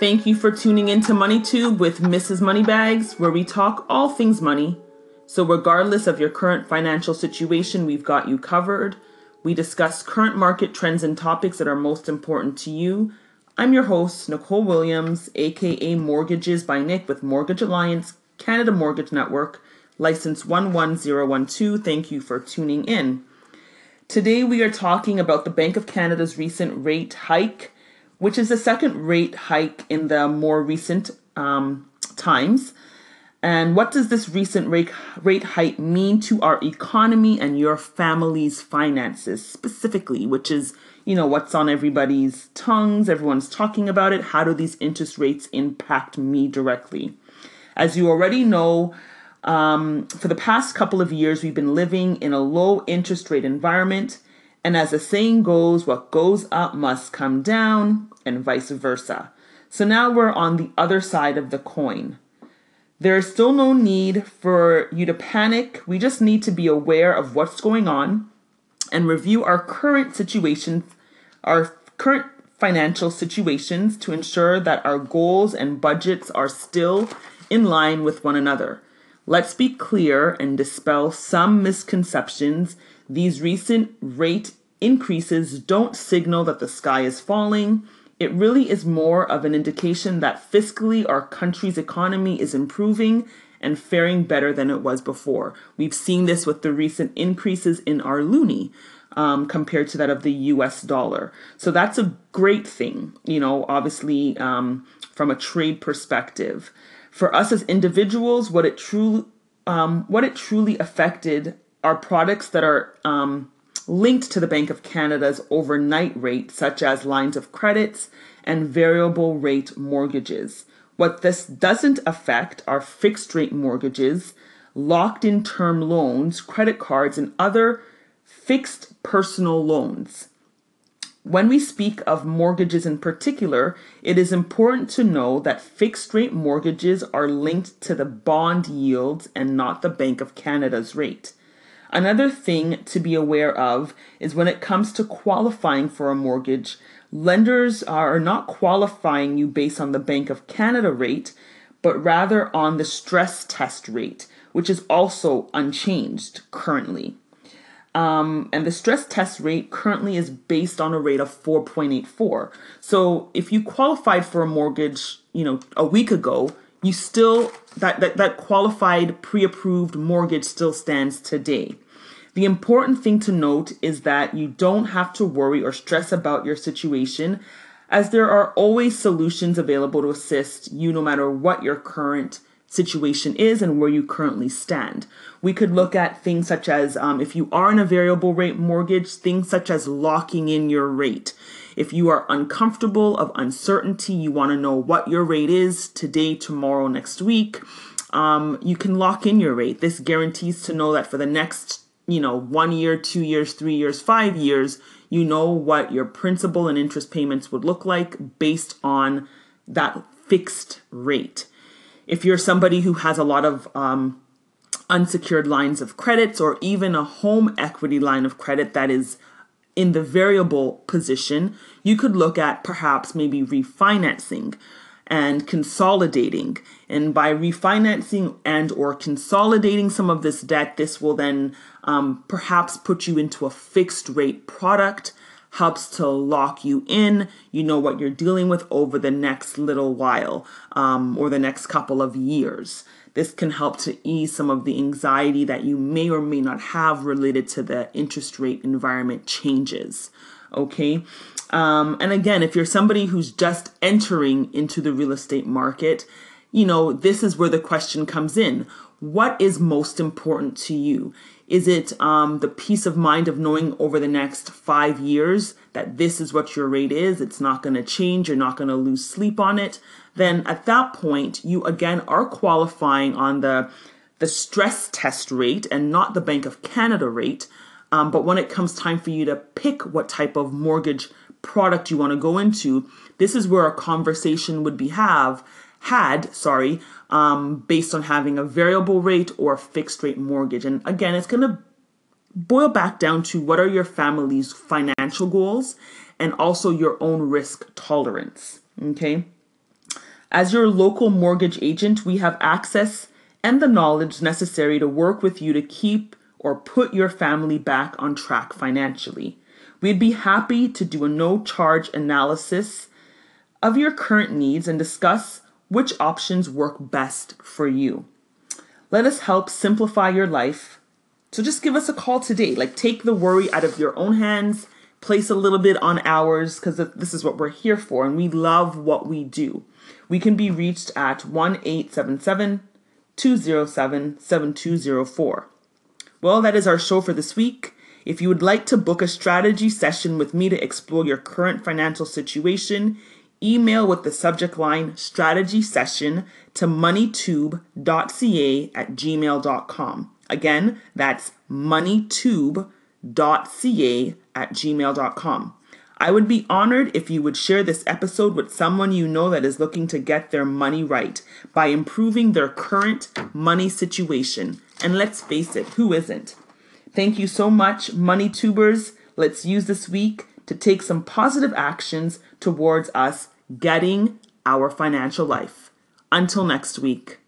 Thank you for tuning in to MoneyTube with Mrs. Moneybags, where we talk all things money. So, regardless of your current financial situation, we've got you covered. We discuss current market trends and topics that are most important to you. I'm your host, Nicole Williams, aka Mortgages by Nick with Mortgage Alliance, Canada Mortgage Network, license 11012. Thank you for tuning in. Today, we are talking about the Bank of Canada's recent rate hike which is the second rate hike in the more recent um, times. And what does this recent rate, rate hike mean to our economy and your family's finances specifically, which is, you know, what's on everybody's tongues, everyone's talking about it. How do these interest rates impact me directly? As you already know, um, for the past couple of years, we've been living in a low interest rate environment. And as the saying goes, what goes up must come down and vice versa. So now we're on the other side of the coin. There is still no need for you to panic. We just need to be aware of what's going on and review our current situations, our current financial situations to ensure that our goals and budgets are still in line with one another. Let's be clear and dispel some misconceptions. These recent rate increases don't signal that the sky is falling it really is more of an indication that fiscally our country's economy is improving and faring better than it was before. We've seen this with the recent increases in our loonie. Um, compared to that of the US dollar. So that's a great thing, you know, obviously um, from a trade perspective. For us as individuals, what it truly um, what it truly affected are products that are um, linked to the Bank of Canada's overnight rate, such as lines of credits and variable rate mortgages. What this doesn't affect are fixed rate mortgages, locked in term loans, credit cards, and other fixed personal loans. When we speak of mortgages in particular, it is important to know that fixed rate mortgages are linked to the bond yields and not the Bank of Canada's rate. Another thing to be aware of is when it comes to qualifying for a mortgage, lenders are not qualifying you based on the Bank of Canada rate, but rather on the stress test rate, which is also unchanged currently. Um, and the stress test rate currently is based on a rate of 4.84. So if you qualified for a mortgage, you know, a week ago, you still that that, that qualified pre-approved mortgage still stands today. The important thing to note is that you don't have to worry or stress about your situation as there are always solutions available to assist you no matter what your current situation is and where you currently stand. We could look at things such as um, if you are in a variable rate mortgage, things such as locking in your rate. If you are uncomfortable of uncertainty, you want to know what your rate is today, tomorrow, next week, um, you can lock in your rate. This guarantees to know that for the next, you know, one year, two years, three years, five years, you know what your principal and interest payments would look like based on that fixed rate. If you're somebody who has a lot of um, unsecured lines of credits or even a home equity line of credit that is in the variable position, you could look at perhaps maybe refinancing and consolidating. And by refinancing and or consolidating some of this debt this will then um, perhaps put you into a fixed rate product helps to lock you in you know what you're dealing with over the next little while um, or the next couple of years this can help to ease some of the anxiety that you may or may not have related to the interest rate environment changes. Okay. Um, and again, if you're somebody who's just entering into the real estate market, you know, this is where the question comes in. What is most important to you? Is it um, the peace of mind of knowing over the next five years that this is what your rate is? It's not going to change. You're not going to lose sleep on it then at that point you again are qualifying on the the stress test rate and not the Bank of Canada rate. Um, but when it comes time for you to pick what type of mortgage product you want to go into, this is where a conversation would be have had sorry um, based on having a variable rate or a fixed rate mortgage. And again, it's going to boil back down to what are your family's financial goals and also your own risk tolerance. Okay. As your local mortgage agent, we have access and the knowledge necessary to work with you to keep or put your family back on track financially. We'd be happy to do a no charge analysis of your current needs and discuss which options work best for you. Let us help simplify your life. So just give us a call today. Like, take the worry out of your own hands, place a little bit on ours, because this is what we're here for, and we love what we do. We can be reached at 1 877 207 7204. Well, that is our show for this week. If you would like to book a strategy session with me to explore your current financial situation, email with the subject line strategy session to moneytube.ca at gmail.com. Again, that's moneytube.ca at gmail.com. I would be honored if you would share this episode with someone you know that is looking to get their money right by improving their current money situation. And let's face it, who isn't? Thank you so much, Money Tubers. Let's use this week to take some positive actions towards us getting our financial life. Until next week.